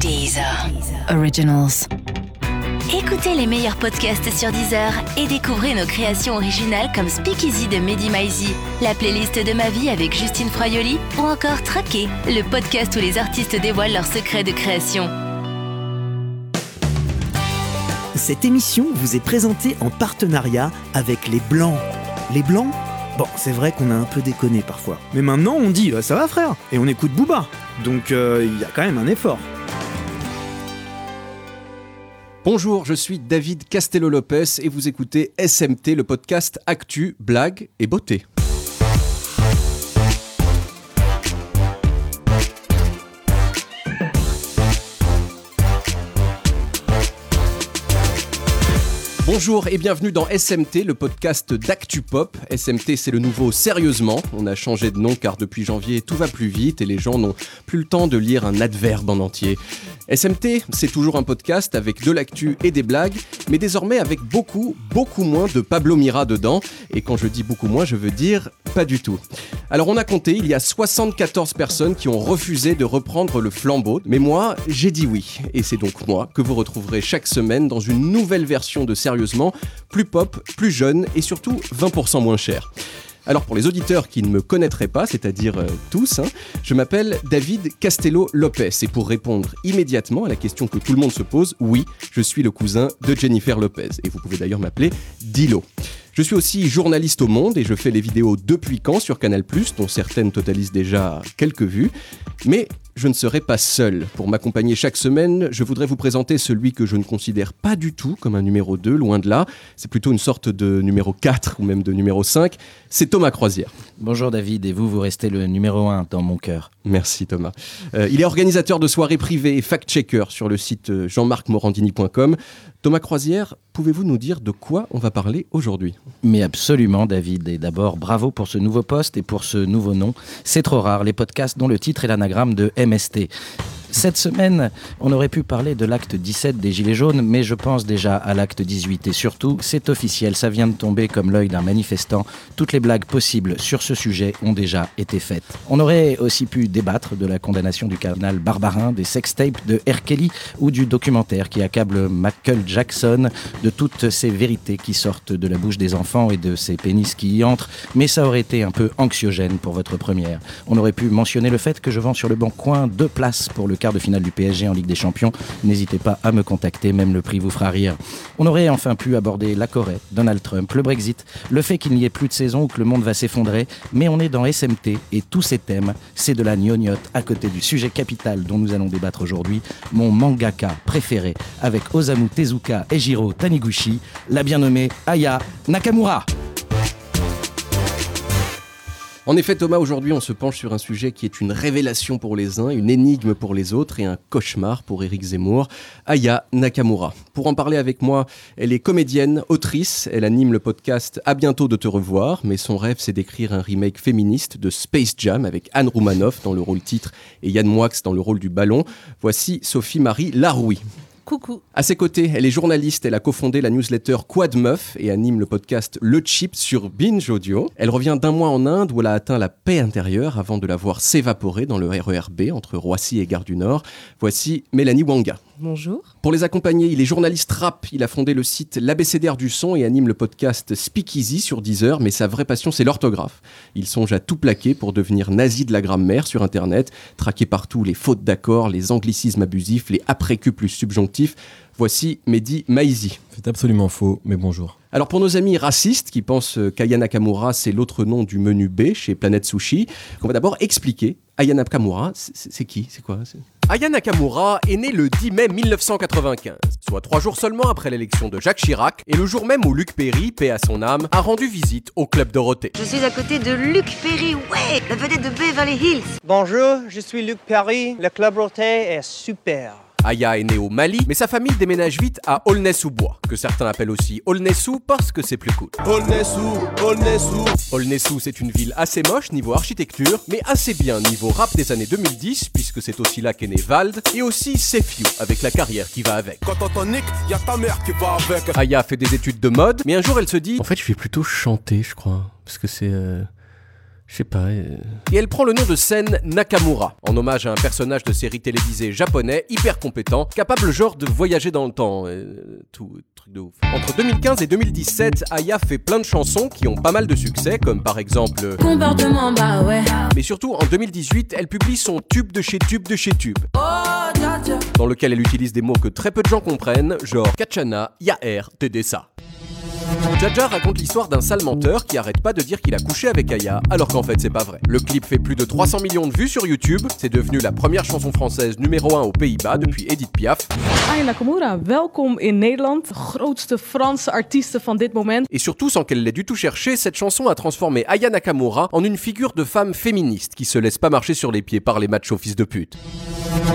Deezer. Originals. Écoutez les meilleurs podcasts sur Deezer et découvrez nos créations originales comme Speakeasy de Mehdi Maizi, la playlist de ma vie avec Justine Froyoli ou encore Traqué, le podcast où les artistes dévoilent leurs secrets de création. Cette émission vous est présentée en partenariat avec les Blancs. Les Blancs Bon, c'est vrai qu'on a un peu déconné parfois. Mais maintenant, on dit euh, ça va frère Et on écoute Booba. Donc euh, il y a quand même un effort. Bonjour, je suis David Castello-Lopez et vous écoutez SMT, le podcast Actu, Blague et Beauté. Bonjour et bienvenue dans SMT, le podcast d'Actu Pop. SMT, c'est le nouveau Sérieusement. On a changé de nom car depuis janvier, tout va plus vite et les gens n'ont plus le temps de lire un adverbe en entier. SMT, c'est toujours un podcast avec de l'actu et des blagues, mais désormais avec beaucoup, beaucoup moins de Pablo Mira dedans. Et quand je dis beaucoup moins, je veux dire pas du tout. Alors on a compté, il y a 74 personnes qui ont refusé de reprendre le flambeau, mais moi, j'ai dit oui. Et c'est donc moi que vous retrouverez chaque semaine dans une nouvelle version de Sérieusement, plus pop, plus jeune et surtout 20% moins cher. Alors pour les auditeurs qui ne me connaîtraient pas, c'est-à-dire euh, tous, hein, je m'appelle David Castello Lopez et pour répondre immédiatement à la question que tout le monde se pose, oui, je suis le cousin de Jennifer Lopez et vous pouvez d'ailleurs m'appeler Dilo. Je suis aussi journaliste au Monde et je fais les vidéos depuis quand sur Canal+, dont certaines totalisent déjà quelques vues. Mais je ne serai pas seul. Pour m'accompagner chaque semaine, je voudrais vous présenter celui que je ne considère pas du tout comme un numéro 2, loin de là. C'est plutôt une sorte de numéro 4 ou même de numéro 5. C'est Thomas Croisière. Bonjour David, et vous, vous restez le numéro 1 dans mon cœur. Merci Thomas. Euh, il est organisateur de soirées privées et fact-checker sur le site euh, jean-marc-morandini.com. Thomas Croisière, pouvez-vous nous dire de quoi on va parler aujourd'hui? Mais absolument David, et d'abord bravo pour ce nouveau poste et pour ce nouveau nom. C'est trop rare, les podcasts dont le titre est l'anagramme de MST. Cette semaine, on aurait pu parler de l'acte 17 des Gilets jaunes, mais je pense déjà à l'acte 18. Et surtout, c'est officiel, ça vient de tomber comme l'œil d'un manifestant. Toutes les blagues possibles sur ce sujet ont déjà été faites. On aurait aussi pu débattre de la condamnation du cardinal Barbarin, des sextapes de R. Kelly ou du documentaire qui accable Michael Jackson de toutes ces vérités qui sortent de la bouche des enfants et de ces pénis qui y entrent. Mais ça aurait été un peu anxiogène pour votre première. On aurait pu mentionner le fait que je vends sur le bon coin deux places pour le de finale du PSG en Ligue des Champions. N'hésitez pas à me contacter, même le prix vous fera rire. On aurait enfin pu aborder la Corée, Donald Trump, le Brexit, le fait qu'il n'y ait plus de saison ou que le monde va s'effondrer, mais on est dans SMT et tous ces thèmes, c'est de la gnognotte à côté du sujet capital dont nous allons débattre aujourd'hui, mon mangaka préféré avec Osamu Tezuka et Jiro Taniguchi, la bien nommée Aya Nakamura. En effet, Thomas, aujourd'hui, on se penche sur un sujet qui est une révélation pour les uns, une énigme pour les autres et un cauchemar pour Éric Zemmour, Aya Nakamura. Pour en parler avec moi, elle est comédienne, autrice, elle anime le podcast À bientôt de te revoir, mais son rêve, c'est d'écrire un remake féministe de Space Jam avec Anne Roumanoff dans le rôle titre et Yann Moix dans le rôle du ballon. Voici Sophie-Marie Laroui. Coucou. À ses côtés, elle est journaliste, elle a cofondé la newsletter Quad Meuf et anime le podcast Le Chip sur Binge Audio. Elle revient d'un mois en Inde où elle a atteint la paix intérieure avant de la voir s'évaporer dans le RERB entre Roissy et Gare du Nord. Voici Mélanie Wanga. Bonjour. Pour les accompagner, il est journaliste rap. Il a fondé le site L'ABCDR du son et anime le podcast Speakeasy sur Deezer, mais sa vraie passion, c'est l'orthographe. Il songe à tout plaquer pour devenir nazi de la grammaire sur Internet, traquer partout les fautes d'accords, les anglicismes abusifs, les après-Q plus subjonctifs. Voici Mehdi Maizi. C'est absolument faux, mais bonjour. Alors pour nos amis racistes qui pensent qu'Aya Nakamura c'est l'autre nom du menu B chez Planète Sushi, on va d'abord expliquer Aya Nakamura, c'est qui? C'est quoi? Aya Nakamura est née le 10 mai 1995, soit trois jours seulement après l'élection de Jacques Chirac et le jour même où Luc Perry, paix à son âme, a rendu visite au Club Dorothée. Je suis à côté de Luc Perry, ouais, la vedette de Beverly Hills. Bonjour, je suis Luc Perry, le Club Dorothée est super. Aya est née au Mali, mais sa famille déménage vite à Aulnay-sous-Bois, que certains appellent aussi Aulnay-sous parce que c'est plus cool. Aulnay-sous, Aulnay-sous. Aulnay-sous, c'est une ville assez moche niveau architecture, mais assez bien niveau rap des années 2010, puisque c'est aussi là qu'est né Vald, et aussi Sefiu, avec la carrière qui va avec. Quand t'entends Nick, y a ta mère qui va avec. Aya fait des études de mode, mais un jour elle se dit En fait, je vais plutôt chanter, je crois, parce que c'est. Euh, Je sais pas. euh, Et elle prend le nom de Sen Nakamura, en hommage à un personnage de série télévisée japonais hyper compétent, capable genre de voyager dans le temps. euh, tout truc de ouf. Entre 2015 et 2017, Aya fait plein de chansons qui ont pas mal de succès, comme par exemple. euh, Comportement, bah ouais. Mais surtout, en 2018, elle publie son tube de chez tube de chez tube, dans lequel elle utilise des mots que très peu de gens comprennent, genre Kachana, Yaer, Tedessa. Jaja raconte l'histoire d'un sale menteur qui arrête pas de dire qu'il a couché avec Aya, alors qu'en fait c'est pas vrai. Le clip fait plus de 300 millions de vues sur YouTube, c'est devenu la première chanson française numéro 1 aux Pays-Bas depuis Edith Piaf, Aya Nakamura, welkom in Nederland. De grootste Franse artiesten van dit moment. et surtout sans qu'elle l'ait du tout cherché, cette chanson a transformé Aya Nakamura en une figure de femme féministe qui se laisse pas marcher sur les pieds par les machos fils de pute.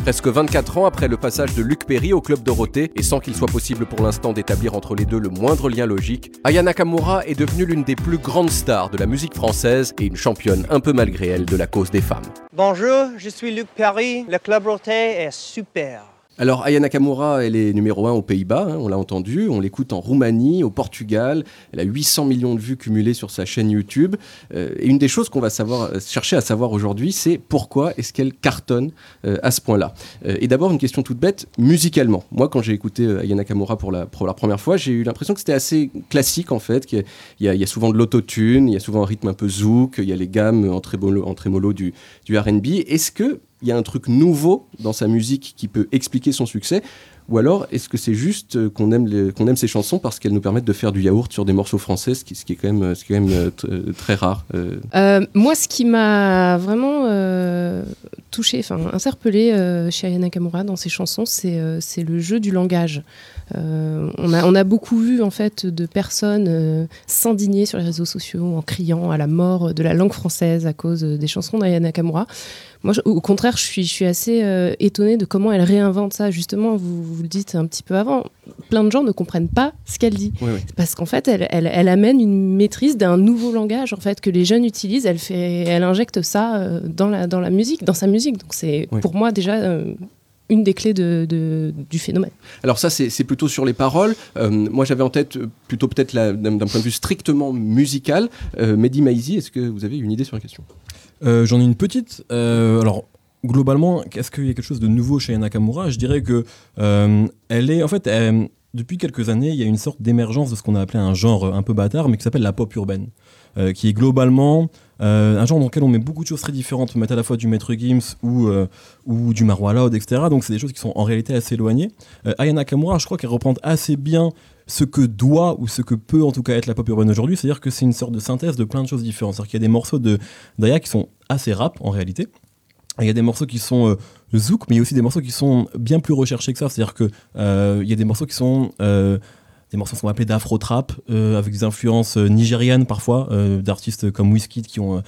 Presque 24 ans après le passage de Luc Perry au club Dorothée, et sans qu'il soit possible pour l'instant d'établir entre les deux le moindre lien logique, Aya Nakamura est devenue l'une des plus grandes stars de la musique française et une championne un peu malgré elle de la cause des femmes. Bonjour, je suis Luc Perry. Le Club Roté est super. Alors Aya Nakamura, elle est numéro 1 aux Pays-Bas, hein, on l'a entendu, on l'écoute en Roumanie, au Portugal, elle a 800 millions de vues cumulées sur sa chaîne YouTube. Euh, et une des choses qu'on va euh, chercher à savoir aujourd'hui, c'est pourquoi est-ce qu'elle cartonne euh, à ce point-là. Et d'abord une question toute bête, musicalement. Moi quand j'ai écouté Aya Nakamura pour la, première fois, j'ai eu l'impression que c'était assez classique en fait, qu'il y y, a, souvent de l'autotune, il y a souvent un rythme un peu zouk, il y a les gammes en trémolo, en du R&B. Est-ce que il y a un truc nouveau dans sa musique qui peut expliquer son succès ou alors est-ce que c'est juste euh, qu'on aime, qu'on aime ses chansons parce qu'elles nous permettent de faire du yaourt sur des morceaux français, ce qui, est quand même, euh, euh, très rare moi, ce qui m'a vraiment touché, enfin interpellé euh, chez Aya Nakamura dans ses chansons, c'est le jeu du langage. Euh, on, a, on a beaucoup vu en fait de personnes euh, s'indigner sur les réseaux sociaux en criant à la mort de la langue française à cause des chansons d'Aya Nakamura. Moi, je- au contraire, je suis, je suis assez euh, étonnée de comment elle réinvente ça. Justement, vous, vous le dites un petit peu avant, plein de gens ne comprennent pas ce qu'elle dit. Oui, oui. C'est Parce qu'en fait, elle, elle, elle amène une maîtrise d'un nouveau langage en fait que les jeunes utilisent. Elle fait, elle injecte ça euh, dans la dans la musique, dans sa musique. Donc c'est Oui. pour moi déjà euh, une des clés de, de- du phénomène. Alors ça, c'est plutôt sur les paroles. Euh, moi, j'avais en tête euh, plutôt peut-être d'un point de vue strictement musical. Euh, Mehdi Maizi, est-ce que vous avez une idée sur la question? Euh, J'en ai une petite. Euh, alors, globalement, est-ce qu'il y a quelque chose de nouveau chez Nakamura? Je dirais que euh, elle est, en fait, elle- depuis quelques années, il y a une sorte d'émergence de ce qu'on a appelé un genre un peu bâtard, mais qui s'appelle la pop urbaine, euh, qui est globalement euh, un genre dans lequel on met beaucoup de choses très différentes. On peut mettre à la fois du Maître Gims ou, euh, ou du Marwa Loud, etc. Donc, c'est des choses qui sont en réalité assez éloignées. Euh, Aya Nakamura, je crois qu'elle représente assez bien ce que doit ou ce que peut en tout cas être la pop urbaine aujourd'hui, c'est-à-dire que c'est une sorte de synthèse de plein de choses différentes. C'est-à-dire qu'il y a des morceaux de d'Aya qui sont assez rap en réalité. Il y a des morceaux qui sont zouk, mais il y a aussi des morceaux qui sont bien plus recherchés que ça. C'est-à-dire que euh, y a des morceaux qui sont des morceaux qu'on va appeler d'afro trap euh, avec des influences euh, nigérianes parfois euh, d'artistes comme Wizkid qui ont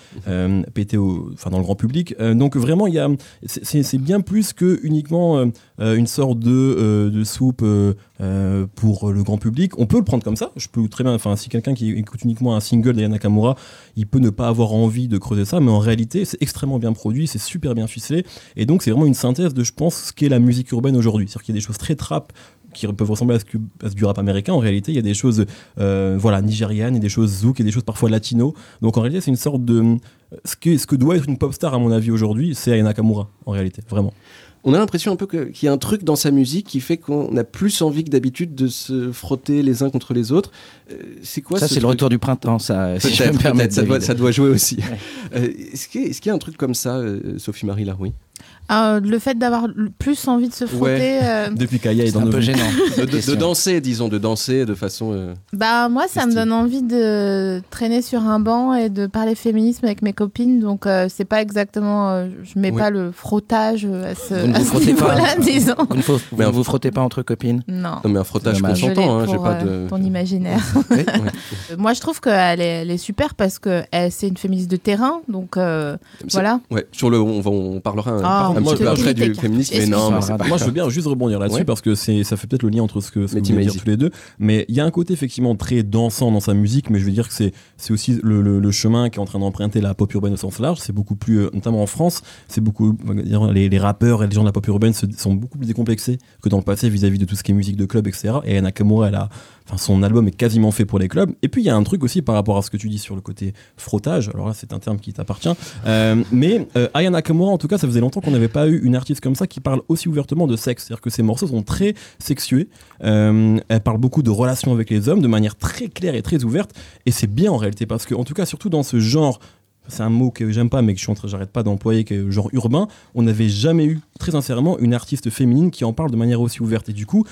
pété au, dans le grand public. Donc vraiment il y a c'est- bien plus que uniquement une sorte de, soupe pour le grand public. On peut le prendre comme ça. Je peux très bien. Enfin si quelqu'un qui écoute uniquement un single d'Aya Nakamura, il peut ne pas avoir envie de creuser ça, mais en réalité c'est extrêmement bien produit, c'est super bien ficelé et donc c'est vraiment une synthèse de je pense ce qu'est la musique urbaine aujourd'hui. C'est-à-dire qu'il y a des choses très trap qui peuvent ressembler à ce, que, à ce du rap américain. En réalité, il y a des choses euh, voilà, nigérianes, et des choses zouk, et des choses parfois latino. Donc en réalité, c'est une sorte de... Ce que, ce que doit être une pop star, à mon avis, aujourd'hui, c'est Aya Nakamura, en réalité, vraiment. On a l'impression un peu qu'il y a un truc dans sa musique qui fait qu'on a plus envie que d'habitude de se frotter les uns contre les autres. Euh, c'est quoi ça, ce c'est le retour du printemps, ça. Si je peux me permettre, ça, doit, David. ça doit jouer aussi. Euh, est-ce qu'il y, y a un truc comme ça, euh, Sophie-Marie Laroui? Euh, le fait d'avoir plus envie de se frotter. Ouais. euh, Depuis qu'Aya est dans un nos peu gênant. de, de- de Question. danser, disons, de danser de façon. euh, Bah moi ça me donne envie de traîner sur un banc et de parler féminisme avec mes copines donc euh, c'est pas exactement euh, je mets Oui. pas le frottage à ce, Vous ne à vous ce frottez pas. niveau-là disons. Vous ne faut- vous Mais un- vous frottez pas entre copines? Non. Non, mais un frottage consentant, hein, j'ai pas de. ton imaginaire. Oui, ouais. Moi je trouve qu'elle est, elle est super parce que elle c'est une féministe de terrain donc euh, voilà. Ouais, sur le, on, va, on parlera un, Ah, un Moi, petit peu après du féminisme, mais non. Moi, je veux bien juste rebondir là-dessus parce que ça fait peut-être le lien entre ce que, vous voulez dire tous les deux. Mais il y a un côté effectivement très dansant dans sa musique, mais je veux dire que c'est, c'est aussi le, le- le chemin qui est en train d'emprunter la pop urbaine au sens large. C'est beaucoup plus, euh, notamment en France, c'est beaucoup, les, les rappeurs et les gens de la pop urbaine se- sont beaucoup plus décomplexés que dans le passé vis-à-vis de tout ce qui est musique de club, etc. Et Nakamura, elle a, son album est quasiment fait pour les clubs. Et puis il y a un truc aussi par rapport à ce que tu dis sur le côté frottage. Alors là, c'est un terme qui t'appartient. Euh, mais euh, Aya Nakamura, en tout cas, ça faisait longtemps qu'on n'avait pas eu une artiste comme ça qui parle aussi ouvertement de sexe. C'est-à-dire que ses morceaux sont très sexués. Euh, elle parle beaucoup de relations avec les hommes de manière très claire et très ouverte. Et c'est bien en réalité parce que, en tout cas, surtout dans ce genre. C'est un mot que j'aime pas, mais que je suis en train, j'arrête pas d'employer, que genre urbain. On n'avait jamais eu, très sincèrement, une artiste féminine qui en parle de manière aussi ouverte. Et du coup,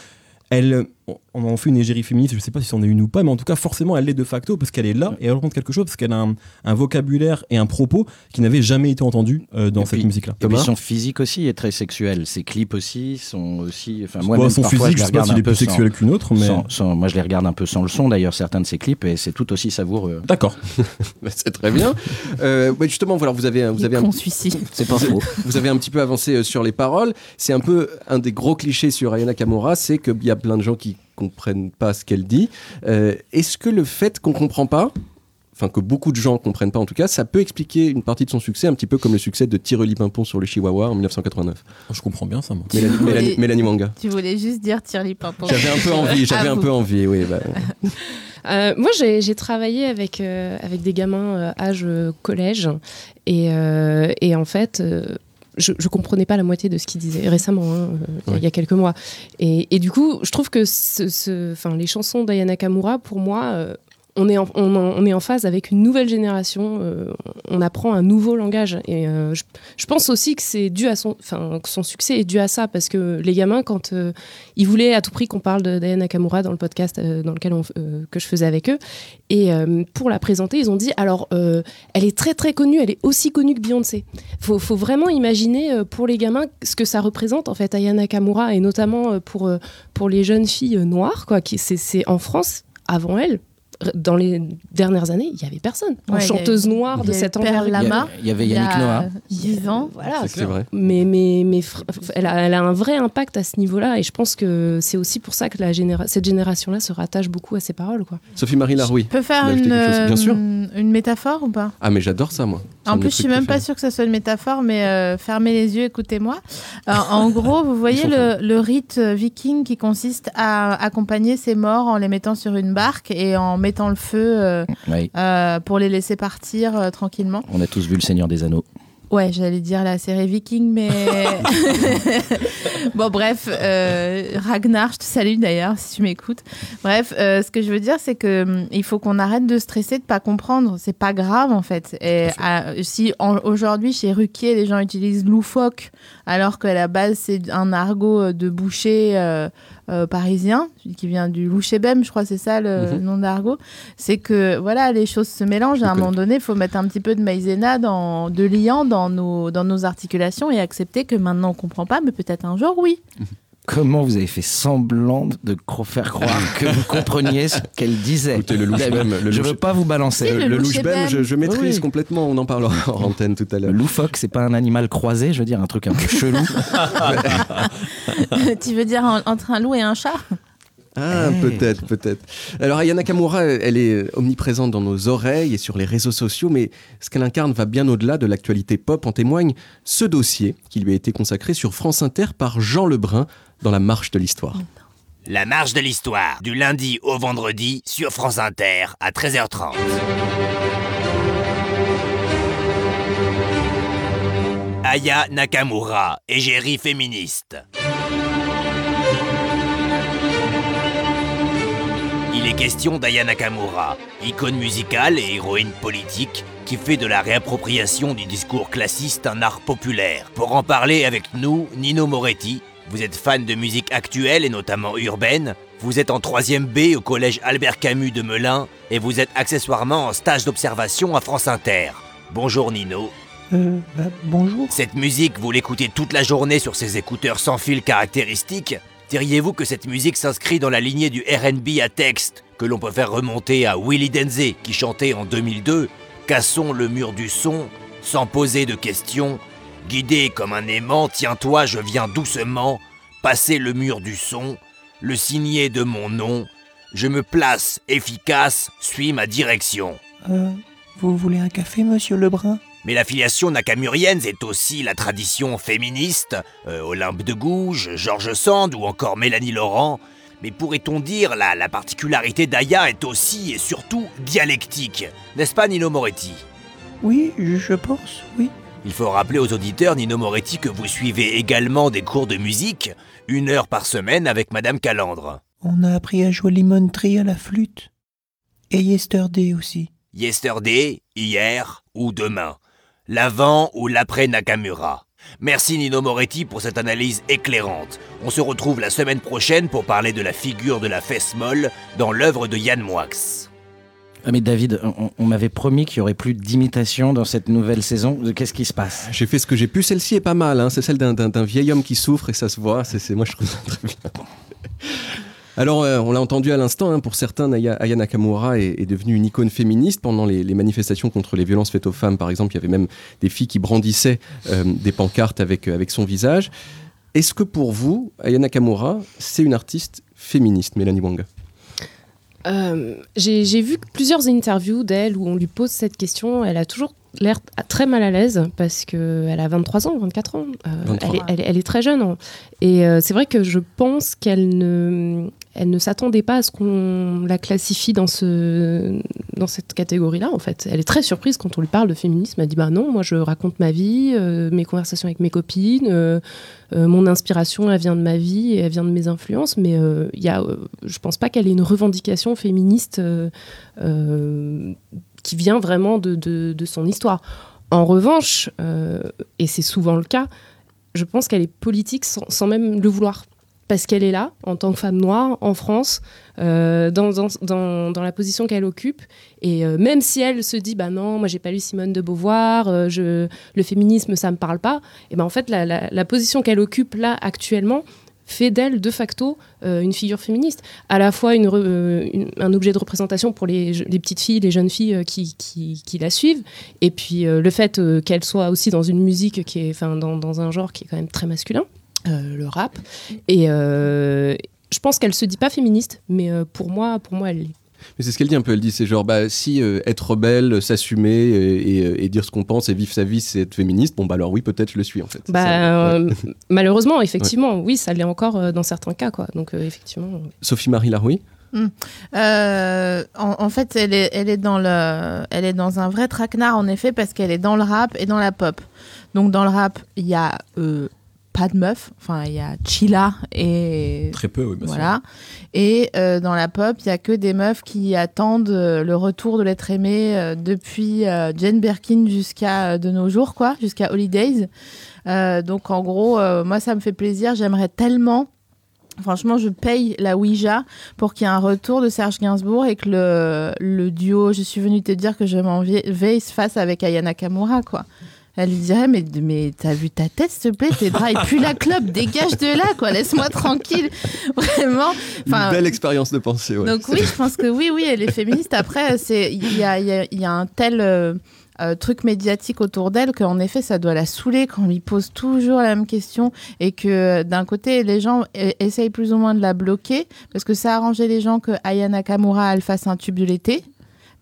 elle, on en fait une égérie féministe, je sais pas si c'en est une ou pas, mais en tout cas, forcément, elle l'est de facto parce qu'elle est là et elle raconte quelque chose parce qu'elle a un, un vocabulaire et un propos qui n'avaient jamais été entendus euh, dans Et cette musique-là. Et puis son physique aussi est très sexuel. Ses clips aussi sont aussi. Enfin, moi, Bon, même son parfois, physique, je sais pas s'il un est plus sexuel qu'une autre, mais- sans- sans- moi, je les regarde un peu sans le son d'ailleurs, certains de ses clips, et c'est tout aussi savoureux. D'accord. Bah, c'est très bien. Euh, justement, voilà, vous avez, un- vous Il avez un. C'est pas faux. vous avez un petit peu avancé euh, sur les paroles. C'est un peu un des gros clichés sur Ayana Kamura, c'est qu'il y a plein de gens qui comprennent pas ce qu'elle dit. Euh, Est-ce que le fait qu'on comprend pas, enfin que beaucoup de gens comprennent pas en tout cas, ça peut expliquer une partie de son succès, un petit peu comme le succès de Tireli Pimpon sur le Chihuahua en 1989. Je comprends bien ça, moi. Mélanie, Mélanie- Mélanie Manga. Tu voulais juste dire Tirli Pimpon. J'avais un peu envie, j'avais un peu envie, oui. bah. Euh, moi, j'ai travaillé avec, euh, avec des gamins euh, âge collège. Et, euh, et en fait, euh, je, je comprenais pas la moitié de ce qu'ils disaient récemment, hein, euh, il y a- il y a quelques mois. Et, et du coup, je trouve que ce, les chansons d'Ayana Kamura, pour moi, euh, on est, en, on, est en phase avec une nouvelle génération. euh, on apprend un nouveau langage. Et euh, je, pense aussi que c'est dû à son, que son succès est dû à ça, parce que les gamins, quand euh, ils voulaient à tout prix qu'on parle de Diana Nakamura dans le podcast dans lequel que je faisais avec eux, et pour la présenter, ils ont dit alors, elle est très très connue, elle est aussi connue que Beyoncé. Faut, faut vraiment imaginer pour les gamins ce que ça représente en fait Aya Nakamura, et notamment pour pour les jeunes filles noires, quoi. Qui c'est c'est en France avant elle. Dans les dernières années, il y avait personne. En Ouais, chanteuse noire de a cette. Lama. Il y avait Yannick Il y a Noah. 10 ans. Voilà, C'est vrai. mais, mais, mais fr- elle, a, elle a un vrai impact à ce niveau-là et je pense que c'est aussi pour ça que la généra- cette génération-là se rattache beaucoup à ses paroles. Quoi. Sophie-Marie Laroui. Tu peux faire une, ajouter quelque chose? Bien sûr. euh, une métaphore ou pas? Ah, mais j'adore ça, moi. En plus, je suis même pas sûre que ça soit une métaphore, mais euh, fermez les yeux, écoutez-moi. Euh, en gros, vous voyez le, le rite euh, viking qui consiste à accompagner ses morts en les mettant sur une barque et en mettant le feu euh, Oui. pour les laisser partir tranquillement. On a tous vu Le Seigneur des Anneaux. Ouais, j'allais dire la série Viking, mais bon, bref, euh, Ragnar, je te salue d'ailleurs si tu m'écoutes. Bref, euh, ce que je veux dire, c'est que hum, il faut qu'on arrête de stresser, de pas comprendre. C'est pas grave en fait. Et à- si aujourd'hui chez Ruquier, les gens utilisent loufoque, alors qu'à la base c'est un argot euh, de boucher. euh, euh, parisien qui vient du louchébem, je crois c'est ça le Mhm. nom d'argot. C'est que voilà, les choses se mélangent. À un moment donné, il faut mettre un petit peu de maïzena, dans, de liant dans nos, dans nos articulations et accepter que maintenant on comprend pas, mais peut-être un jour oui. Comment vous avez fait semblant de faire croire que vous compreniez ce qu'elle disait Écoutez, le louche même, le Je louche- veux pas vous balancer. Si, le Le louche bem. je, je maîtrise Oui. complètement, on en parlera en antenne tout à Le l'heure. loufoque, c'est pas un animal croisé, je veux dire, un truc un peu chelou. tu veux dire en- entre un loup et un chat? Ah, peut-être, peut-être. Alors, Aya Nakamura, elle est omniprésente dans nos oreilles et sur les réseaux sociaux, mais ce qu'elle incarne va bien au-delà de l'actualité pop. En témoigne ce dossier qui lui a été consacré sur France Inter par Jean Lebrun dans La Marche de l'Histoire. La marche de l'histoire, du lundi au vendredi sur France Inter à 13h30. Aya Nakamura, égérie féministe. Il est question d'Aya Nakamura, icône musicale et héroïne politique qui fait de la réappropriation du discours classiste un art populaire. Pour en parler avec nous, Nino Moretti, vous êtes fan de musique actuelle et notamment urbaine, vous êtes en 3ème B au collège Albert Camus de Melun et vous êtes accessoirement en stage d'observation à France Inter. Bonjour Nino. Euh, bah, bonjour. Cette musique, vous l'écoutez toute la journée sur ces écouteurs sans fil caractéristiques Diriez-vous que cette musique s'inscrit dans la lignée du RB à texte, que l'on peut faire remonter à Willy Denze, qui chantait en 2002 Cassons le mur du son, sans poser de questions, Guidé comme un aimant, tiens-toi, je viens doucement, passer le mur du son, le signer de mon nom, je me place, efficace, suis ma direction. Euh, vous voulez un café, monsieur Lebrun? Mais la filiation nakamurienne est aussi la tradition féministe, euh, Olympe de Gouges, Georges Sand ou encore Mélanie Laurent. Mais pourrait-on dire la, la particularité d'Aya est aussi et surtout dialectique, n'est-ce pas Nino Moretti? Oui, je pense, oui. Il faut rappeler aux auditeurs, Nino Moretti, que vous suivez également des cours de musique, une heure par semaine avec Madame Calandre. On a appris à jouer Lemon Tree à la flûte. Et Yesterday aussi. Yesterday, hier ou demain. L'avant ou l'après Nakamura. Merci Nino Moretti pour cette analyse éclairante. On se retrouve la semaine prochaine pour parler de la figure de la fesse molle dans l'œuvre de Yann Moix. Ah, mais David, on, on m'avait promis qu'il y aurait plus d'imitations dans cette nouvelle saison. Qu'est-ce qui se passe? J'ai fait ce que j'ai pu. Celle-ci est pas mal. hein. C'est celle d'un- vieil homme qui souffre et ça se voit. C'est moi, je trouve ça très bien. Alors, euh, on l'a entendu à l'instant, hein, pour certains, Naya- Aya Nakamura est, est devenue une icône féministe. Pendant les, les manifestations contre les violences faites aux femmes, par exemple, il y avait même des filles qui brandissaient euh, des pancartes avec, euh, avec son visage. Est-ce que pour vous, Aya Nakamura, c'est une artiste féministe, Mélanie Wang? Euh, J'ai j'ai vu plusieurs interviews d'elle où on lui pose cette question. Elle a toujours l'air très mal à l'aise parce qu'elle a 23 ans, 24 ans. Euh, 23. Elle, est, elle est- elle est très jeune. hein. Et euh, c'est vrai que je pense qu'elle ne, elle ne s'attendait pas à ce qu'on la classifie dans, ce, dans cette catégorie-là, en fait. Elle est très surprise quand on lui parle de féminisme. Elle dit Bah non, moi je raconte ma vie, euh, mes conversations avec mes copines, mon inspiration, elle vient de ma vie et elle vient de mes influences. Mais y a, je pense pas qu'elle ait une revendication féministe qui vient vraiment de, de- son histoire. En revanche, euh, et c'est souvent le cas, je pense qu'elle est politique sans, même le vouloir. Parce qu'elle est là, en tant que femme noire, en France, euh, dans, dans, la position qu'elle occupe. Et euh, même si elle se dit, bah non, moi j'ai pas lu Simone de Beauvoir, je, le féminisme, ça me parle pas, et ben en fait, la- la position qu'elle occupe là, actuellement, fait d'elle de facto euh, une figure féministe, à la fois euh, un objet de représentation pour les, petites filles, les jeunes filles euh, qui, la suivent, et puis le fait qu'elle soit aussi dans une musique qui est, enfin, dans, un genre qui est quand même très masculin, le rap, et je pense qu'elle se dit pas féministe, mais pour moi, pour moi, elle l'est. Mais c'est ce qu'elle dit un peu. Elle dit c'est genre, bah, si euh, être rebelle, s'assumer et, et- et dire ce qu'on pense et vivre sa vie, c'est être féministe, bon, bah alors oui, peut-être je le suis en fait. Bah, ça. euh, malheureusement, effectivement, oui, ça l'est encore euh, dans certains cas, quoi. Donc euh, effectivement. Sophie-Marie Laroui Hmm. Euh, en, en fait, elle est, elle, est dans le, elle est dans un vrai traquenard, en effet, parce qu'elle est dans le rap et dans la pop. Donc, dans le rap, il y a euh, pas de meufs. Enfin, il y a Chila et. Très peu, oui, bien sûr. Voilà. Et euh, dans la pop, il y a que des meufs qui attendent euh, le retour de l'être aimé euh, depuis Jane Birkin jusqu'à de nos jours, quoi, jusqu'à Holidays. Donc, en gros, moi, ça me fait plaisir. J'aimerais tellement. Franchement, je paye la Ouija pour qu'il y ait un retour de Serge Gainsbourg et que le, le duo Je suis venue te dire que je m'en vais se fasse avec Aya Nakamura, quoi. Elle lui dirait mais, mais t'as vu ta tête s'il te plaît? Tes ils puent la clope dégage de là quoi laisse-moi tranquille vraiment Enfin, Une belle expérience de pensée, ouais. donc oui, je pense que oui, oui, elle est féministe. Après, c'est il y a, y a- y a un tel euh, euh, truc médiatique autour d'elle qu'en effet, ça doit la saouler quand on lui pose toujours la même question et que d'un côté, les gens e- essayent plus ou moins de la bloquer parce que ça arrangeait les gens que Aya Nakamura elle fasse un tube de l'été.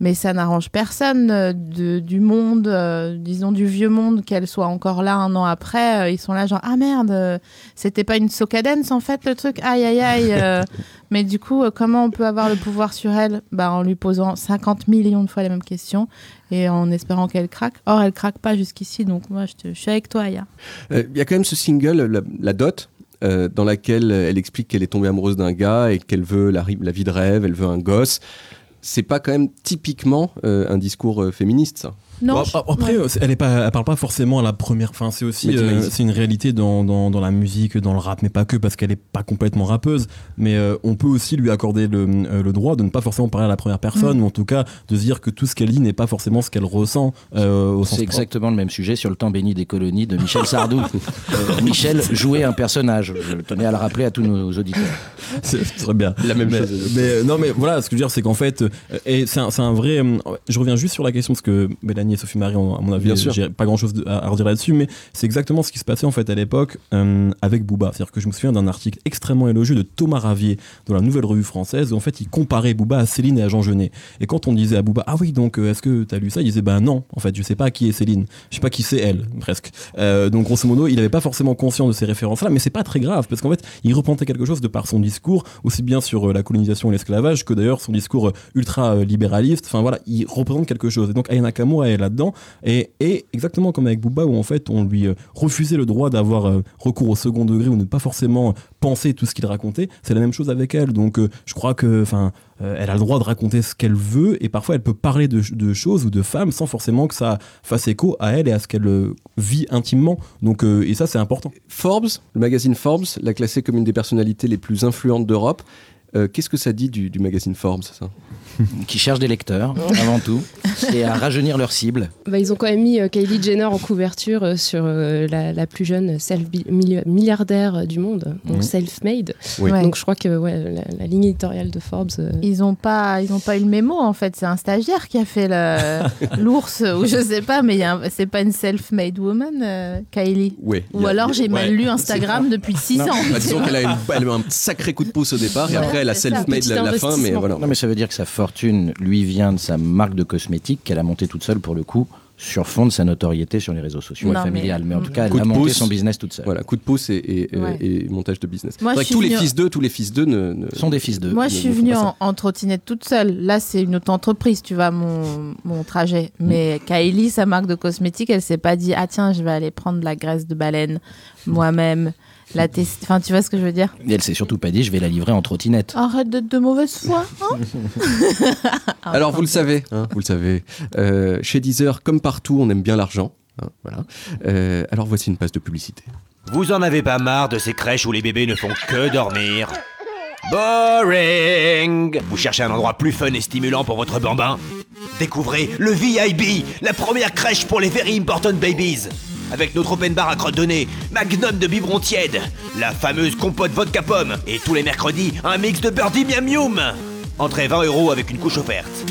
Mais ça n'arrange personne euh, de- du monde, euh, disons du vieux monde, qu'elle soit encore là un an après. euh, ils sont là genre ah merde, euh, c'était pas une socadence en fait le truc? Aïe aïe aïe. mais du coup, comment on peut avoir le pouvoir sur elle? Bah, En lui posant 50 millions de fois les mêmes questions et en espérant qu'elle craque. Or, elle craque pas jusqu'ici, donc moi, je, te- je suis avec toi, Aya. Il y a quand même ce single, la, la dot, dans laquelle elle explique qu'elle est tombée amoureuse d'un gars et qu'elle veut la vie de rêve, elle veut un gosse. C'est pas quand même typiquement euh, un discours euh, féministe, ça. Non, Bon, après, ouais. elle est pas, elle parle pas forcément à la première. Enfin, c'est aussi, euh, c'est une réalité dans, dans, dans la musique, dans le rap, mais pas que parce qu'elle est pas complètement rappeuse. Mais euh, on peut aussi lui accorder le, euh, le droit de ne pas forcément parler à la première personne, Mm. ou en tout cas de se dire que tout ce qu'elle dit n'est pas forcément ce qu'elle ressent euh, C'est propre. exactement le même sujet sur le temps béni des colonies de Michel Sardou. Euh, Michel jouait un personnage. Je tenais à le rappeler à tous nos auditeurs. C'est très bien. La même mais, chose. mais, euh, non, mais voilà, ce que je veux dire, c'est qu'en fait, euh, et c'est un, vrai. euh, Je reviens juste sur la question parce que Mélanie accompagné Sophie Marie, à mon avis, j'ai pas grand chose à, à redire là-dessus, mais c'est exactement ce qui se passait en fait à l'époque euh, avec Booba. C'est-à-dire que je me souviens d'un article extrêmement élogieux de Thomas Ravier dans la Nouvelle Revue Française où en fait il comparait Booba à Céline et à Jean Genet. Et quand on disait à Booba, ah oui, donc euh, est-ce que tu as lu ça? Il disait, ben non, en fait, je sais pas qui est Céline, je sais pas qui c'est elle, presque. Euh, donc grosso modo, il n'avait pas forcément conscience de ces références-là, mais c'est pas très grave parce qu'en fait, il représentait quelque chose de par son discours, aussi bien sur la colonisation et l'esclavage que d'ailleurs son discours ultra libéraliste. Enfin voilà, il représente quelque chose. Et donc Aya Nakamura est là-dedans. Et, et exactement comme avec Booba, où en fait on lui euh, refusait le droit d'avoir euh, recours au second degré ou ne pas forcément penser tout ce qu'il racontait, c'est la même chose avec elle. Donc euh, je crois que, enfin, elle a le droit de raconter ce qu'elle veut et parfois elle peut parler de, choses ou de femmes sans forcément que ça fasse écho à elle et à ce qu'elle vit intimement. Donc et ça c'est important. Forbes, le magazine Forbes, l'a classée comme une des personnalités les plus influentes d'Europe. Qu'est-ce que ça dit du, du magazine Forbes, ça? Qui cherchent des lecteurs, avant tout, et à rajeunir leur cible. Bah, ils ont quand même mis euh, Kylie Jenner en couverture euh, sur euh, la, la plus jeune self-milliardaire euh, du monde, donc self-made. Oui. Ouais. Donc je crois que ouais, la, la ligne éditoriale de Forbes. euh, Ils ont pas, ils ont pas eu le mémo en fait. C'est un stagiaire qui a fait l'ours ou je sais pas, mais c'est pas une self-made woman, euh, Kylie? Ouais, Ou a- alors j'ai mal lu Instagram depuis 6 ans. Bah, disons qu'elle a, a un sacré coup de pouce au départ et après elle a ça, self-made la, la fin, mais voilà. Non, mais ça veut dire que sa fortune lui vient de sa marque de cosmétiques qu'elle a montée toute seule pour le coup, sur fond de sa notoriété sur les réseaux sociaux Non, et familiales. Mais, mais- en tout cas, elle a monté pouce. son business toute seule. Voilà, coup de pouce et, et- Ouais. et montage de business. Moi, je que tous suis les venue- fils d'eux, tous les fils d'eux ne, ne- sont des fils d'eux. Moi, ne- je suis venue en, en trottinette toute seule. Là, c'est une autre entreprise, tu vois, mon, mon trajet. Mais Kylie, sa marque de cosmétiques, elle s'est pas dit Ah, tiens, je vais aller prendre de la graisse de baleine moi-même. La tester. Enfin, tu vois ce que je veux dire Et elle s'est surtout pas dit, je vais la livrer en trottinette. Arrête d'être de mauvaise foi. hein Alors vous le savez, hein, vous le savez. Euh, chez Deezer, comme partout, on aime bien l'argent. hein, voilà. Euh, alors voici une passe de publicité. Vous en avez pas marre de ces crèches où les bébés ne font que dormir Boring Vous cherchez un endroit plus fun et stimulant pour votre bambin Découvrez le VIB, la première crèche pour les Very Important Babies avec notre open bar à crotte de nez, magnum de biberon tiède, la fameuse compote vodka pomme, et tous les mercredis, un mix de birdie miam miam. Entrez 20 euros avec une couche offerte.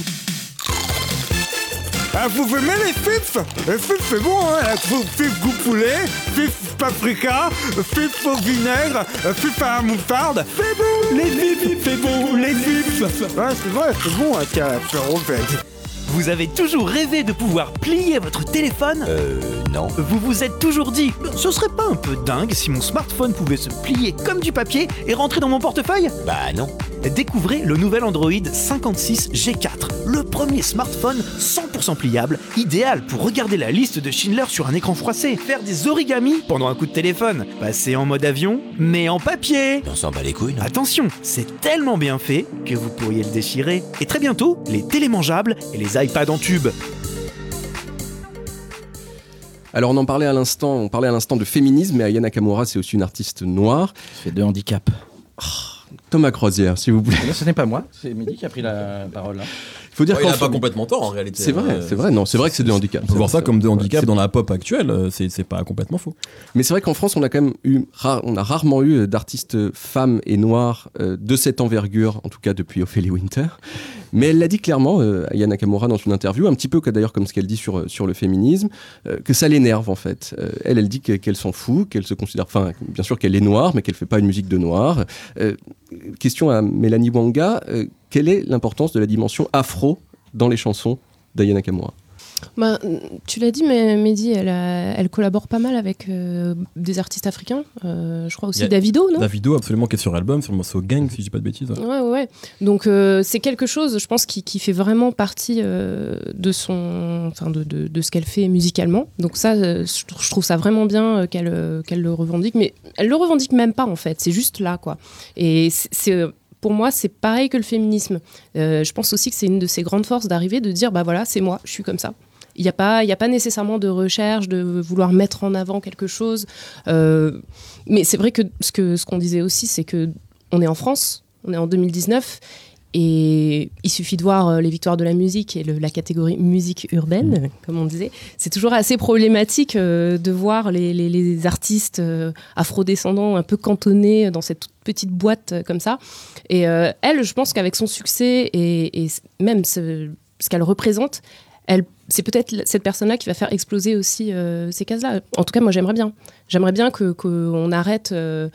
Ah, vous aimez les fifs? Les fifs, c'est bon, hein. Fif goût poulet, fif paprika, fif au vinaigre, fif à la moutarde. C'est bon. Les fifs, c'est bon, les fifs. Ouais, c'est vrai, c'est bon, hein, tiens, fait. Vous avez toujours rêvé de pouvoir plier votre téléphone? Euh, non. Vous vous êtes toujours dit, ce serait pas un peu dingue si mon smartphone pouvait se plier comme du papier et rentrer dans mon portefeuille? Bah non. Découvrez le nouvel Android 56 G4, le premier smartphone 100% pliable, idéal pour regarder la liste de Schindler sur un écran froissé, faire des origamis pendant un coup de téléphone, passer en mode avion, mais en papier. On s'en bat les couilles, non? Attention, c'est tellement bien fait que vous pourriez le déchirer. Et très bientôt, les télémangeables et les iPads en tube. Alors on en parlait à l'instant, on parlait à l'instant de féminisme, mais Aya Nakamura c'est aussi une artiste noire. fait de handicap. Thomas Crozière, s'il vous plaît. ce n'est pas moi, c'est Midi qui a pris la parole là. Il faut dire Ouais, qu'en il a pas complètement tort en réalité. C'est vrai, Euh, c'est vrai. Non, c'est vrai que c'est de handicap. On peut voir ça comme de handicap Ouais, dans la pop actuelle, euh, c'est pas complètement faux. Mais c'est vrai qu'en France, on a quand même eu, on a rarement eu euh, d'artistes femmes et noires euh, de cette envergure, en tout cas depuis Ophélie Winter. Mais elle l'a dit clairement, euh, Aya Nakamura, dans une interview, un petit peu d'ailleurs comme ce qu'elle dit sur, euh, sur le féminisme, euh, que ça l'énerve en fait. Euh, elle, elle dit que- qu'elle s'en fout, qu'elle se considère, enfin, bien sûr qu'elle est noire, mais qu'elle fait pas une musique de noir. Euh, question à Mélanie Wanga, euh, quelle est l'importance de la dimension afro dans les chansons d'Aya Nakamura? Bah, tu l'as dit, mais Mehdi, elle, a- elle collabore pas mal avec euh, des artistes africains. Euh, je crois aussi Davido, non? Davido, absolument, qui est sur l'album, sur le morceau Gang, si je dis pas de bêtises. ouais. Ouais, ouais. Donc euh, c'est quelque chose, je pense, qui, qui fait vraiment partie euh, de son, enfin de, de, de ce qu'elle fait musicalement. Donc ça, euh, je trou- je trouve ça vraiment bien euh, qu'elle euh, le revendique, mais elle le revendique même pas en fait. C'est juste là, quoi. Et c'est- c'est euh, pour moi, c'est pareil que le féminisme. Euh, je pense aussi que c'est une de ses grandes forces d'arriver, de dire, bah voilà, c'est moi, je suis comme ça. Il n'y a, pas- a pas nécessairement de recherche, de vouloir mettre en avant quelque chose. Euh, mais c'est vrai que ce qu'on ce disait aussi, c'est que on est en France, on est en 2019, et il suffit de voir euh, les victoires de la musique et le- la catégorie musique urbaine, comme on disait. C'est toujours assez problématique euh, de voir les, les- les artistes euh, afrodescendants un peu cantonnés dans cette toute petite boîte comme ça. Et elle, je pense qu'avec son succès et, même ce, ce qu'elle représente, elle c'est peut-être cette personne-là qui va faire exploser aussi euh, ces cases-là. En tout cas, moi, j'aimerais bien. J'aimerais bien que qu'on arrête. euh,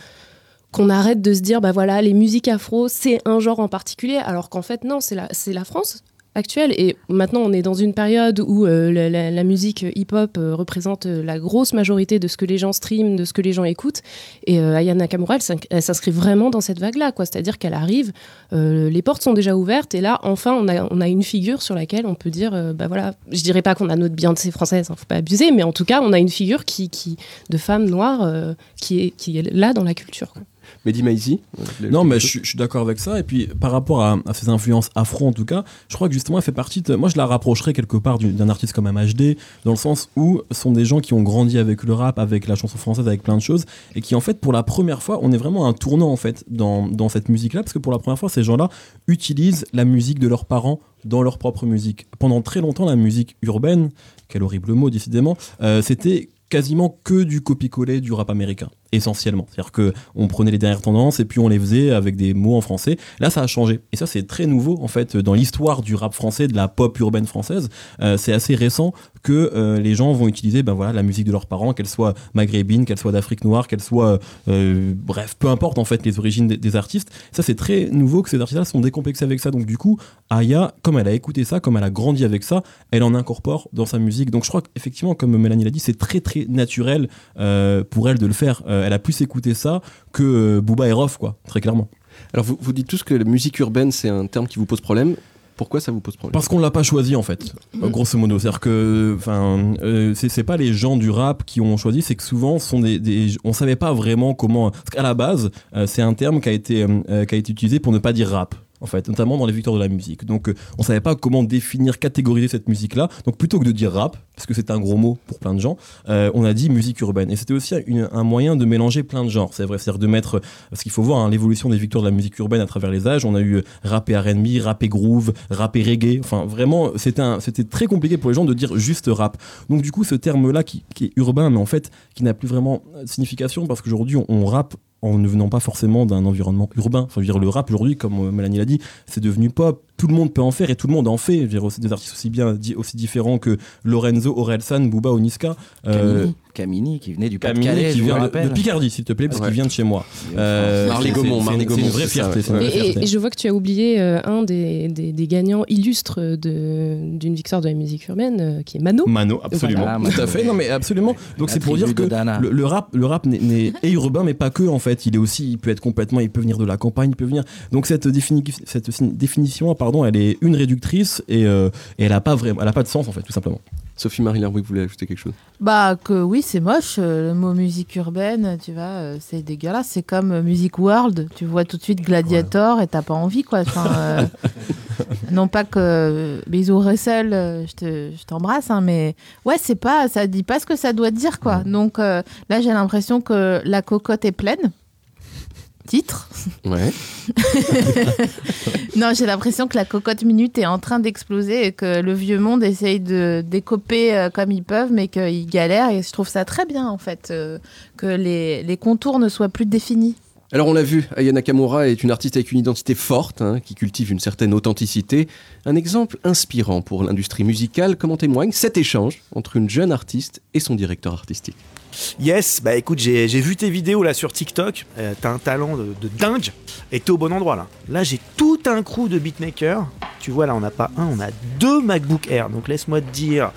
qu'on arrête de se dire, bah voilà, les musiques afro, c'est un genre en particulier, alors qu'en fait, non, c'est la, France actuelle. Et maintenant, on est dans une période où euh, la, musique hip-hop euh, représente euh, la grosse majorité de ce que les gens streament, de ce que les gens écoutent. Et euh, Aya Nakamura, elle s'in- elle s'inscrit vraiment dans cette vague-là, quoi. C'est-à-dire qu'elle arrive, les portes sont déjà ouvertes, et là, enfin, on a, une figure sur laquelle on peut dire, bah voilà, je dirais pas qu'on a notre Beyoncé française, hein, faut pas abuser, mais en tout cas, on a une figure qui, qui de femme noire qui, est, qui est là dans la culture. quoi. Mehdi Maizi Non, mais je, suis- d'accord avec ça. Et puis, par rapport à, à ses influences afro, en tout cas, je crois que justement, elle fait partie. De, moi, je la rapprocherais quelque part du- d'un artiste comme MHD, dans le sens où sont des gens qui ont grandi avec le rap, avec la chanson française, avec plein de choses, et qui, en fait, pour la première fois, on est vraiment un tournant, en fait, dans, dans cette musique-là, parce que pour la première fois, ces gens-là utilisent la musique de leurs parents dans leur propre musique. Pendant très longtemps, la musique urbaine, quel horrible mot, décidément, euh, c'était quasiment que du copier-coller du rap américain essentiellement. C'est à dire que on prenait les dernières tendances et puis on les faisait avec des mots en français. Là ça a changé. Et ça c'est très nouveau en fait dans l'histoire du rap français de la pop urbaine française. Euh, c'est assez récent que euh, les gens vont utiliser ben voilà la musique de leurs parents qu'elle soit maghrébine qu'elle soit d'Afrique noire qu'elle soit euh, bref peu importe en fait les origines des, des artistes. Ça c'est très nouveau que ces artistes là sont décomplexés avec ça. Donc du coup Aya comme elle a écouté ça comme elle a grandi avec ça elle en incorpore dans sa musique. Donc je crois qu'effectivement comme Mélanie l'a dit c'est très très naturel pour elle de le faire elle a plus écouté ça que euh, Booba et Rof quoi très clairement Alors vous, vous dites tous que la musique urbaine c'est un terme qui vous pose problème. Pourquoi ça vous pose problème? Parce qu'on l'a pas choisi en fait, euh, grosso modo. C'est-à-dire que, enfin, euh, c'est c'est pas les gens du rap qui ont choisi, c'est que souvent, sont des, des- on savait pas vraiment comment. Parce qu'à la base, euh, c'est un terme qui a été, euh, qui a été utilisé pour ne pas dire rap. En fait, notamment dans les victoires de la musique. Donc, euh, on savait pas comment définir, catégoriser cette musique-là. Donc, plutôt que de dire rap, parce que c'est un gros mot pour plein de gens, euh, on a dit musique urbaine. Et c'était aussi un moyen de mélanger plein de genres. C'est vrai, c'est-à-dire de mettre, parce qu'il faut voir hein, l'évolution des victoires de la musique urbaine à travers les âges. On a eu euh, rap et R&B, rap groove, rap reggae. Enfin, vraiment, c'était très compliqué pour les gens de dire juste rap. Donc, du coup, ce terme-là qui, qui est urbain, mais en fait, qui n'a plus vraiment de signification parce qu'aujourd'hui, on, on rappe en ne venant pas forcément d'un environnement urbain. Enfin, le rap aujourd'hui, comme euh, Mélanie l'a dit, c'est devenu pop. Tout le monde peut en faire et tout le monde en fait. Dire, des artistes aussi bien, aussi différents que Lorenzo, Orelsan, Booba, Oniska. Euh, Camini, Camini, qui venait du Camini, qui vient de, Picardie, s'il te plaît, parce Ouais. qu'il vient de chez moi. Euh, Marly c'est- Gaumont, une vraie ça, fierté. ouais. Et, et- fierté. et je vois que tu as oublié euh, un des, des- des gagnants illustres de- d'une victoire de la musique urbaine, euh, qui est Mano. Mano, absolument. Voilà. Tout à fait. Non, mais absolument. Donc La c'est pour dire que le, le rap, le rap n'est- n'est- est urbain, mais pas que en fait. Il est aussi, il peut être complètement, il peut venir de la campagne, il peut venir. Donc cette, défini- cette définition, pardon, elle est une réductrice et, euh, et elle a pas vraiment, elle a pas de sens en fait, tout simplement. Sophie Marie Larrouille voulait ajouter quelque chose? Bah que oui, c'est moche euh, le mot musique urbaine, tu vois, euh, c'est dégueulasse. C'est comme euh, Music World, tu vois tout de suite Gladiator et t'as pas envie quoi. Enfin, euh, non pas que euh, bisous Russell, euh, je te- je t'embrasse, hein, mais ouais, c'est pas, ça dit pas ce que ça doit dire quoi. Donc euh, là, j'ai l'impression que la cocotte est pleine. Titre. Ouais. Non, j'ai l'impression que la cocotte minute est en train d'exploser et que le vieux monde essaye de décoper euh, comme ils peuvent, mais qu'ils galèrent. Et je trouve ça très bien, en fait, euh, que les, les contours ne soient plus définis. Alors on l'a vu, Aya Nakamura est une artiste avec une identité forte, hein, qui cultive une certaine authenticité. Un exemple inspirant pour l'industrie musicale, comme en témoigne cet échange entre une jeune artiste et son directeur artistique? Yes, bah écoute, j'ai vu tes vidéos là sur TikTok. Euh, T'as un talent de, de dingue et t'es au bon endroit là. Là, j'ai tout un crew de beatmakers. Tu vois, là, on n'a pas un, on a deux MacBook Air. Donc laisse-moi te dire,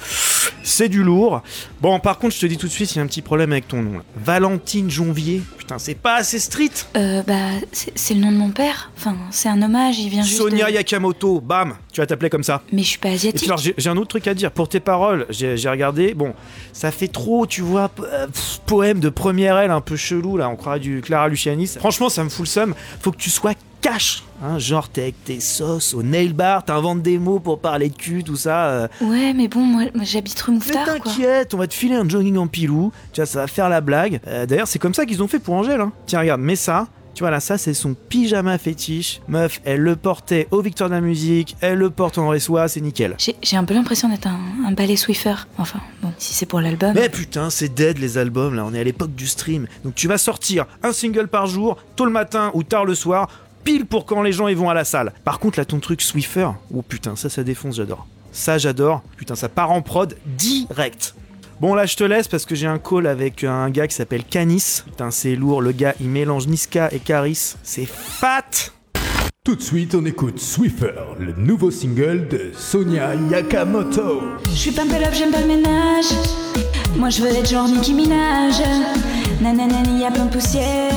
c'est du lourd. Bon, par contre, je te dis tout de suite, il y a un petit problème avec ton nom là. Valentine Jonvier. Putain, c'est pas assez street. Euh, bah, c'est le nom de mon père. Enfin, c'est un hommage, il vient juste Sonia de... Yakamoto, bam, tu vas t'appeler comme ça. Mais je suis pas Et asiatique. puis alors, j'ai un autre truc à dire. Pour tes paroles, j'ai regardé. Bon, ça fait trop, tu vois, euh, pff, poème de première aile un peu chelou, là. On croirait du Clara Luciani. Franchement, ça me fout le seum. Faut que tu sois cash. Hein, genre, t'es avec tes sauces au nail bar, t'inventes des mots pour parler de cul, tout ça. euh. Ouais, mais bon, moi, moi, j'habite rue Mais Mouffetard, quoi. t'inquiète, on va te filer un jogging en pilou. Tu vois, ça va faire la blague. Euh, D'ailleurs, c'est comme ça qu'ils ont fait pour Angèle. Hein. Tiens, regarde, mets ça. Tu vois là, ça c'est son pyjama fétiche. Meuf, elle le portait au Victoire de la musique, elle le porte en Ressois, c'est nickel. J'ai j'ai un peu l'impression d'être un, un ballet Swiffer. Enfin, bon, si c'est pour l'album. Mais putain, c'est dead les albums là, on est à l'époque du stream. Donc tu vas sortir un single par jour, tôt le matin ou tard le soir, pile pour quand les gens ils vont à la salle. Par contre là ton truc Swiffer, oh putain, ça ça défonce, j'adore. Ça, j'adore. Putain, ça part en prod direct. Bon, là, je te laisse parce que j'ai un call avec un gars qui s'appelle Canis. Putain, c'est lourd. Le gars, il mélange Niska et Caris. C'est fat! Tout de suite, on écoute Swiffer, le nouveau single de Sonia Yakamoto. Je suis pas un love, j'aime pas le ménage. Moi je veux être genre Nicki Minaj. Nananani, y'a plein de poussière.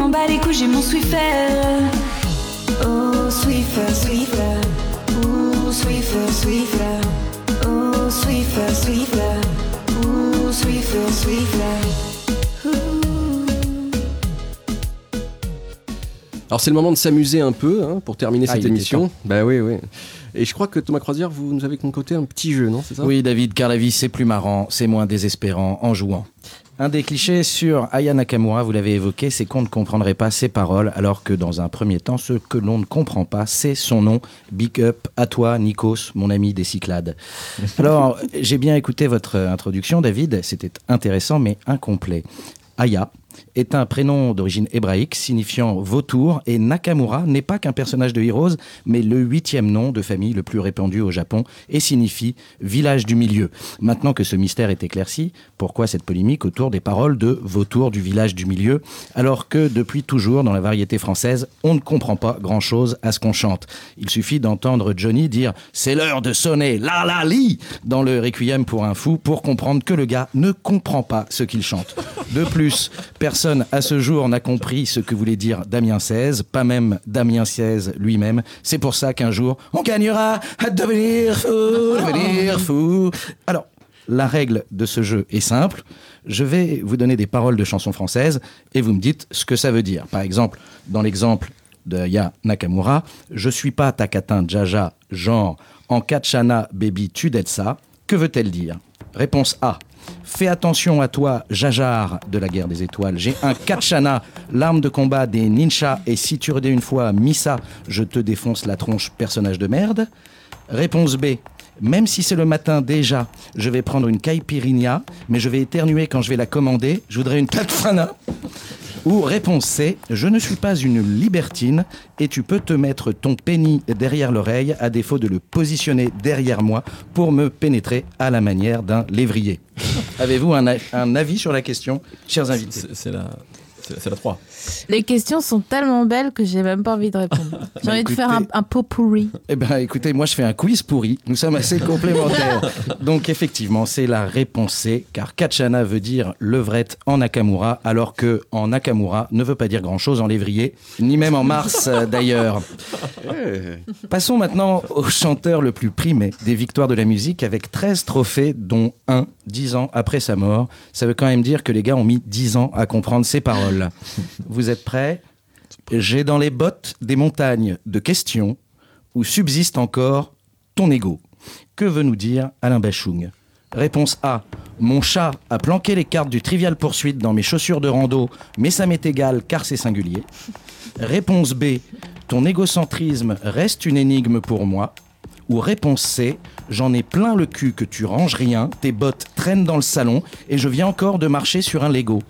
En bas les couilles, j'ai mon Swiffer. Oh, Swiffer, Swiffer. Oh, Swiffer, Swiffer. Oh, Swiffer, Swiffer. Oh, Swiffer, Swiffer. Ooh. Alors c'est le moment de s'amuser un peu hein, pour terminer Ah, cette émission. Bah oui, oui. Et je crois que Thomas Croisière, vous nous avez concocté un petit jeu, non C'est ça? Oui, David, car la vie, c'est plus marrant, c'est moins désespérant en jouant. Un des clichés sur Aya Nakamura, vous l'avez évoqué, c'est qu'on ne comprendrait pas ses paroles, alors que dans un premier temps, ce que l'on ne comprend pas, c'est son nom. Big up à toi, Nikos, mon ami des Cyclades. Alors, j'ai bien écouté votre introduction, David, c'était intéressant, mais incomplet. Aya est un prénom d'origine hébraïque signifiant vautour et Nakamura n'est pas qu'un personnage de Heroes, mais le huitième nom de famille le plus répandu au Japon et signifie village du milieu. Maintenant que ce mystère est éclairci, pourquoi cette polémique autour des paroles de vautour du village du milieu, alors que depuis toujours dans la variété française, on ne comprend pas grand-chose à ce qu'on chante? Il suffit d'entendre Johnny dire c'est l'heure de sonner la la li dans le Requiem pour un fou pour comprendre que le gars ne comprend pas ce qu'il chante. De plus, personne à ce jour n'a compris ce que voulait dire Damien XVI, pas même Damien XVI lui-même. C'est pour ça qu'un jour, on gagnera à devenir fou. Alors, la règle de ce jeu est simple. Je vais vous donner des paroles de chansons françaises et vous me dites ce que ça veut dire. Par exemple, dans l'exemple de Ya Nakamura, je suis pas Takatin Jaja, genre en Kachana baby tu d'être ça. Que veut-elle dire? Réponse A. Fais attention à toi, Jajar de la guerre des étoiles. J'ai un Kachana, l'arme de combat des ninjas, et si tu redais une fois Misa, je te défonce la tronche, personnage de merde. Réponse B. Même si c'est le matin déjà, je vais prendre une caipirinha, mais je vais éternuer quand je vais la commander. Je voudrais une Katfana. Ou réponse C, je ne suis pas une libertine et tu peux te mettre ton penny derrière l'oreille à défaut de le positionner derrière moi pour me pénétrer à la manière d'un lévrier. Avez-vous un, avis sur la question, chers invités? C'est la, c'est la 3. Les questions sont tellement belles que j'ai même pas envie de répondre. J'ai Bah, envie de faire un, écoutez- un pot pourri. Eh ben, écoutez, moi je fais un quiz pourri. Nous sommes assez complémentaires. Donc effectivement, c'est la réponse C, car Kachana veut dire levrette en Nakamura, alors que en Nakamura ne veut pas dire grand-chose en lévrier, ni même en mars euh, d'ailleurs. Passons maintenant au chanteur le plus primé des victoires de la musique, avec 13 trophées, dont un 10 ans après sa mort. Ça veut quand même dire que les gars ont mis 10 ans à comprendre ses paroles. Vous êtes prêts J'ai dans les bottes des montagnes de questions où subsiste encore ton ego. Que veut nous dire Alain Bachung? Réponse A. Mon chat a planqué les cartes du Trivial Poursuite dans mes chaussures de rando, mais ça m'est égal car c'est singulier. Réponse B. Ton égocentrisme reste une énigme pour moi. Ou réponse C. J'en ai plein le cul que tu ranges rien, tes bottes traînent dans le salon et je viens encore de marcher sur un Lego.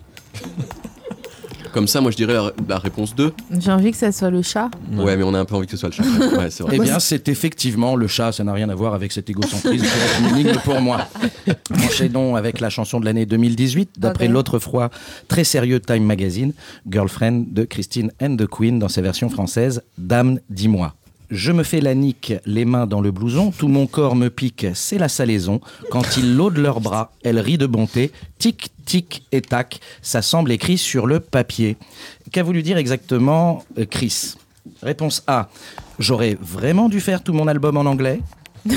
Comme ça, moi je dirais la, la réponse 2. J'ai envie que ça soit le chat. Ouais. mais on a un peu envie que ce soit le chat. Ouais, c'est vrai. Eh bien, c'est effectivement le chat, ça n'a rien à voir avec cet égocentrisme, c'est une énigme pour moi. Enchaînons avec la chanson de l'année 2018, d'après Ok. l'autre fois très sérieux Time Magazine, Girlfriend de Christine and the Queen dans sa version française, Dame, dis-moi. Je me fais la nique, les mains dans le blouson, tout mon corps me pique, c'est la salaison. Quand ils l'audent leurs bras, elle rit de bonté, tic, tic et tac, ça semble écrit sur le papier. Qu'a voulu dire exactement euh, Chris? Réponse A. J'aurais vraiment dû faire tout mon album en anglais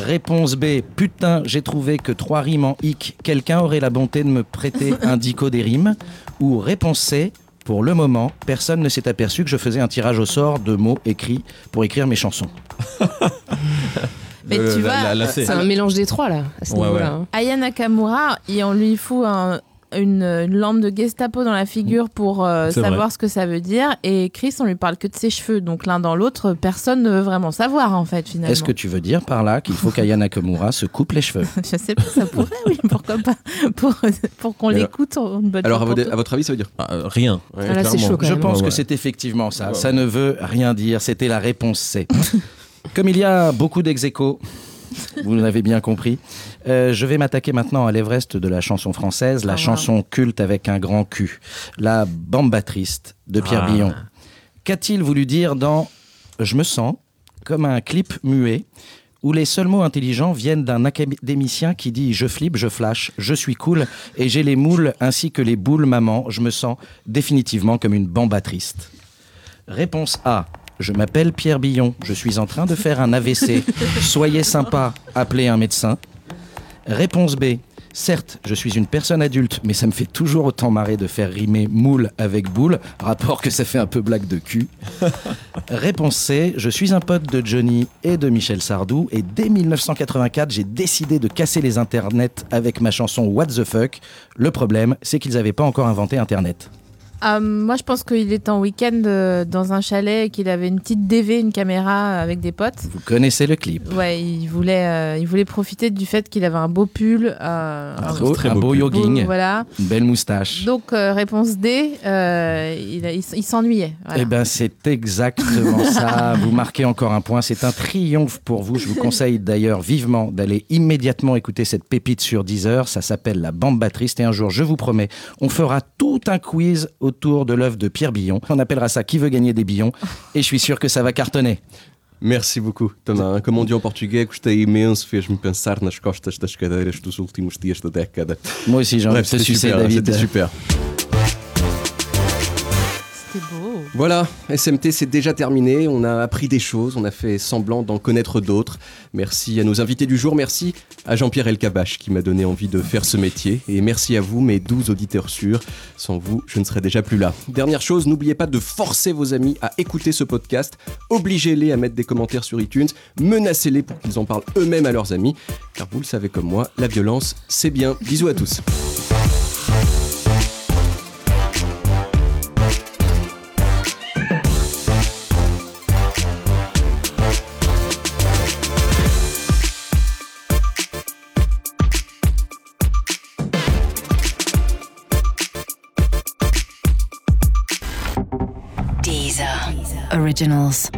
Réponse B. Putain, j'ai trouvé que trois rimes en hic. Quelqu'un aurait la bonté de me prêter un dico des rimes Ou réponse C. Pour le moment, personne ne s'est aperçu que je faisais un tirage au sort de mots écrits pour écrire mes chansons. Mais tu vois, C'est un mélange des trois là, à ce niveau-là. hein. Aya Nakamura, et on lui fout un- une, une lampe de Gestapo dans la figure pour euh, savoir vrai. ce que ça veut dire. Et Chris, on lui parle que de ses cheveux. Donc l'un dans l'autre, personne ne veut vraiment savoir en fait finalement. Est-ce que tu veux dire par là qu'il faut qu'Aya Nakamura se coupe les cheveux? Je sais pas, ça pourrait, oui, pourquoi pas. Pour, pour qu'on l'écoute une bonne Alors, à votre, toutes. à votre avis, ça veut dire Rien. Ah, là, c'est chaud quand Je pense Ouais, que c'est effectivement ça. Ouais, Ça ne veut rien dire. C'était la réponse C. Comme il y a beaucoup dex vous l'avez bien compris, euh, je vais m'attaquer maintenant à l'Everest de la chanson française, la Ah, chanson culte avec un grand Q, la Bamba Triste de Pierre Ah. Billon. Qu'a-t-il voulu dire dans Je me sens comme un clip muet où les seuls mots intelligents viennent d'un académicien qui dit je flippe, je flash, je suis cool et j'ai les moules ainsi que les boules maman, je me sens définitivement comme une bamba triste. Réponse A. Je m'appelle Pierre Billon, je suis en train de faire un AVC. Soyez sympa, appelez un médecin. Réponse B. Certes, je suis une personne adulte, mais ça me fait toujours autant marrer de faire rimer moule avec boule, rapport que ça fait un peu blague de cul. Réponse C. Je suis un pote de Johnny et de Michel Sardou, et dès 1984, j'ai décidé de casser les internets avec ma chanson What the fuck. Le problème, c'est qu'ils n'avaient pas encore inventé Internet. Euh, moi, je pense qu'il était en week-end euh, dans un chalet et qu'il avait une petite DV, une caméra avec des potes. Vous connaissez le clip. Ouais, il voulait, euh, il voulait profiter du fait qu'il avait un beau pull, euh, Un beau- un beau jogging, voilà. une belle moustache. Donc, euh, réponse D, euh, il, s'ennuyait. voilà. Eh ben, c'est exactement ça. Vous marquez encore un point. C'est un triomphe pour vous. Je vous conseille d'ailleurs vivement d'aller immédiatement écouter cette pépite sur Deezer. Ça s'appelle La Bamba Triste. Et un jour, je vous promets, on fera tout un quiz autour de l'œuvre de Pierre Billon. On appellera ça Qui veut gagner des billons. Et je suis sûr que ça va cartonner. Merci beaucoup, Thomas. Comme on dit en portugais, gostei imenso, fez-me pensar nas costas das cadeiras dos últimos dias da década. Moi aussi, j'ai envie Bref, de te c'était sucer, super, David. C'était super. Voilà, SMT c'est déjà terminé, on a appris des choses, on a fait semblant d'en connaître d'autres. Merci à nos invités du jour, merci à Jean-Pierre Elkabach qui m'a donné envie de faire ce métier et merci à vous mes 12 auditeurs sûrs, sans vous je ne serais déjà plus là. Dernière chose, n'oubliez pas de forcer vos amis à écouter ce podcast, obligez-les à mettre des commentaires sur iTunes, menacez-les pour qu'ils en parlent eux-mêmes à leurs amis, car vous le savez comme moi, la violence c'est bien. Bisous à tous. Originals.